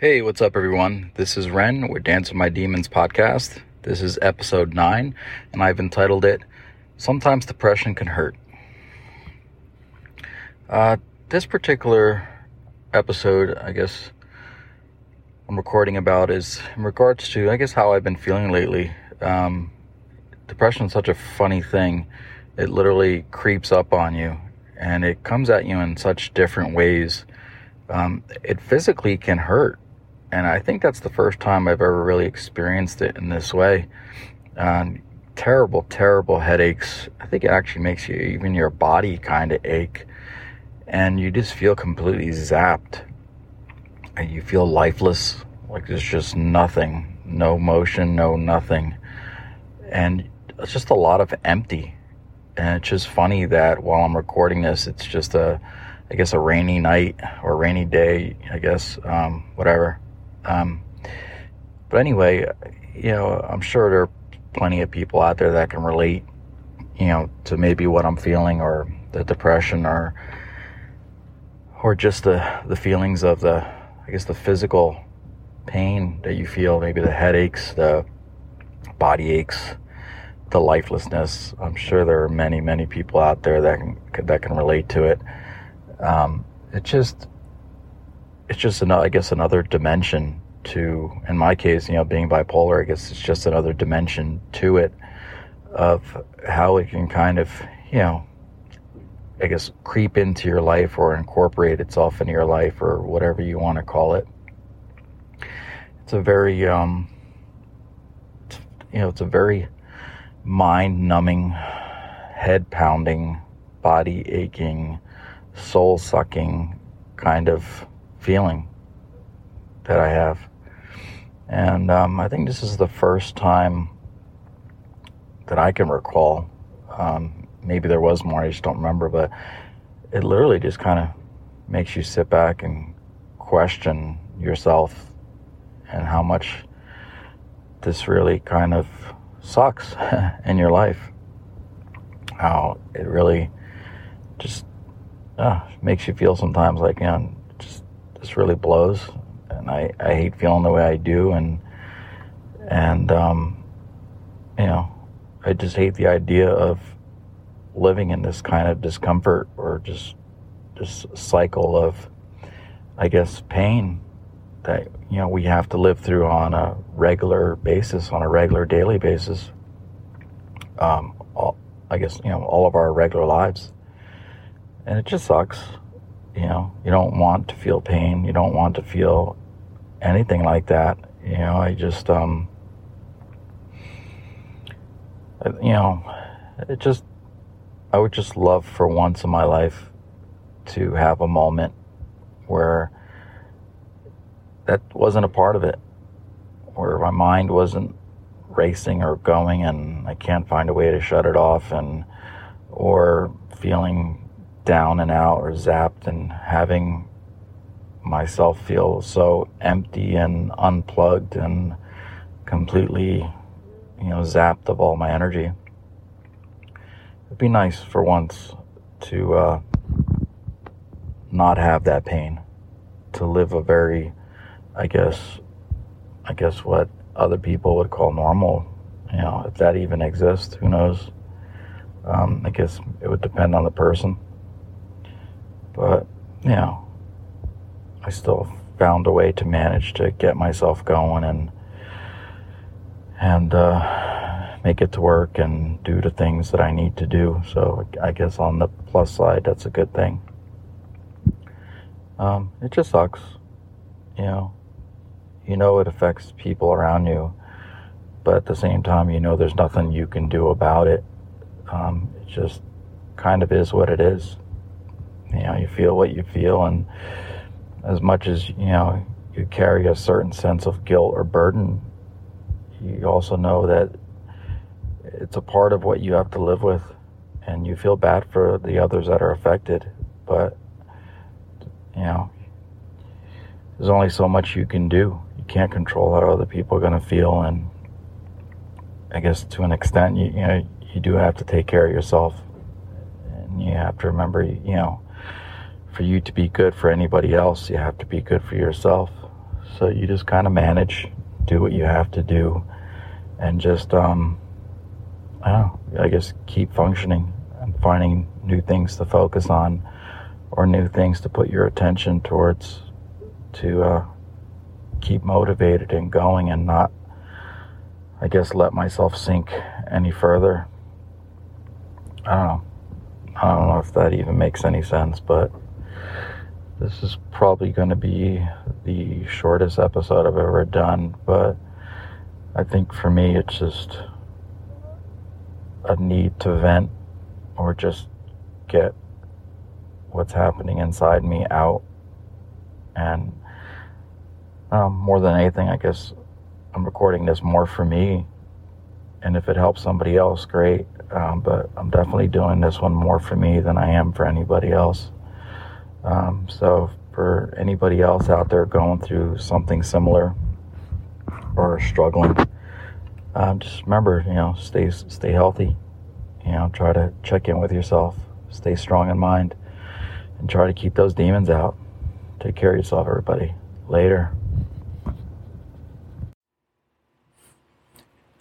Hey, what's up, everyone? This is Ren with Dance with My Demons podcast. This is episode 9, and I've entitled it Sometimes Depression Can Hurt. Uh, this particular episode, I guess, I'm recording about is in regards to, I guess, how I've been feeling lately. Um, depression is such a funny thing, it literally creeps up on you, and it comes at you in such different ways. Um, it physically can hurt and I think that's the first time I've ever really experienced it in this way. Um, terrible, terrible headaches. I think it actually makes you even your body kind of ache, and you just feel completely zapped, and you feel lifeless, like there's just nothing, no motion, no nothing, and it's just a lot of empty. And it's just funny that while I'm recording this, it's just a, I guess, a rainy night or rainy day, I guess, um, whatever um, but anyway, you know, I'm sure there are plenty of people out there that can relate, you know, to maybe what I'm feeling or the depression or or just the the feelings of the I guess the physical pain that you feel, maybe the headaches, the body aches, the lifelessness. I'm sure there are many, many people out there that can that can relate to it. Um, it just it's just another, I guess, another dimension to, in my case, you know, being bipolar, I guess it's just another dimension to it of how it can kind of, you know, I guess creep into your life or incorporate itself into your life or whatever you want to call it. It's a very, um, you know, it's a very mind numbing, head pounding, body aching, soul sucking kind of feeling that I have. And um, I think this is the first time that I can recall. Um, maybe there was more, I just don't remember, but it literally just kind of makes you sit back and question yourself and how much this really kind of sucks in your life. How it really just uh, makes you feel sometimes like, you this really blows, and I, I hate feeling the way I do, and and um, you know, I just hate the idea of living in this kind of discomfort or just this cycle of, I guess, pain that you know we have to live through on a regular basis, on a regular daily basis. Um, all, I guess you know all of our regular lives, and it just sucks. You know, you don't want to feel pain. You don't want to feel anything like that. You know, I just, um, you know, it just, I would just love for once in my life to have a moment where that wasn't a part of it. where my mind wasn't racing or going and I can't find a way to shut it off and or feeling down and out or zapped and having myself feel so empty and unplugged and completely you know zapped of all my energy. It'd be nice for once to uh, not have that pain to live a very i guess i guess what other people would call normal you know if that even exists who knows? Um, i guess it would depend on the person but you know i still found a way to manage to get myself going and and uh, make it to work and do the things that I need to do. So I guess on the plus side, that's a good thing. Um, it just sucks, you know. You know it affects people around you, but at the same time, you know there's nothing you can do about it. Um, it just kind of is what it is. You know, you feel what you feel, and as much as you know, you carry a certain sense of guilt or burden you also know that it's a part of what you have to live with and you feel bad for the others that are affected but you know there's only so much you can do. You can't control how other people are going to feel and i guess to an extent you, you know you do have to take care of yourself and you have to remember you know for you to be good for anybody else you have to be good for yourself so you just kind of manage do what you have to do and just um, I know, I guess keep functioning and finding new things to focus on or new things to put your attention towards to uh, keep motivated and going and not I guess let myself sink any further. I don't know. I don't know if that even makes any sense, but this is probably going to be the shortest episode I've ever done, but I think for me it's just a need to vent or just get what's happening inside me out. And um, more than anything, I guess I'm recording this more for me. And if it helps somebody else, great. Um, but I'm definitely doing this one more for me than I am for anybody else. Um, so for anybody else out there going through something similar or struggling, um, just remember, you know, stay stay healthy. You know, try to check in with yourself, stay strong in mind, and try to keep those demons out. Take care of yourself, everybody. Later.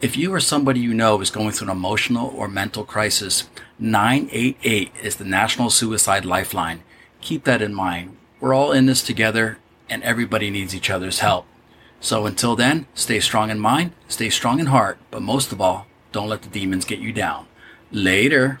if you or somebody you know is going through an emotional or mental crisis, 988 is the National Suicide Lifeline. Keep that in mind. We're all in this together and everybody needs each other's help. So until then, stay strong in mind, stay strong in heart, but most of all, don't let the demons get you down. Later.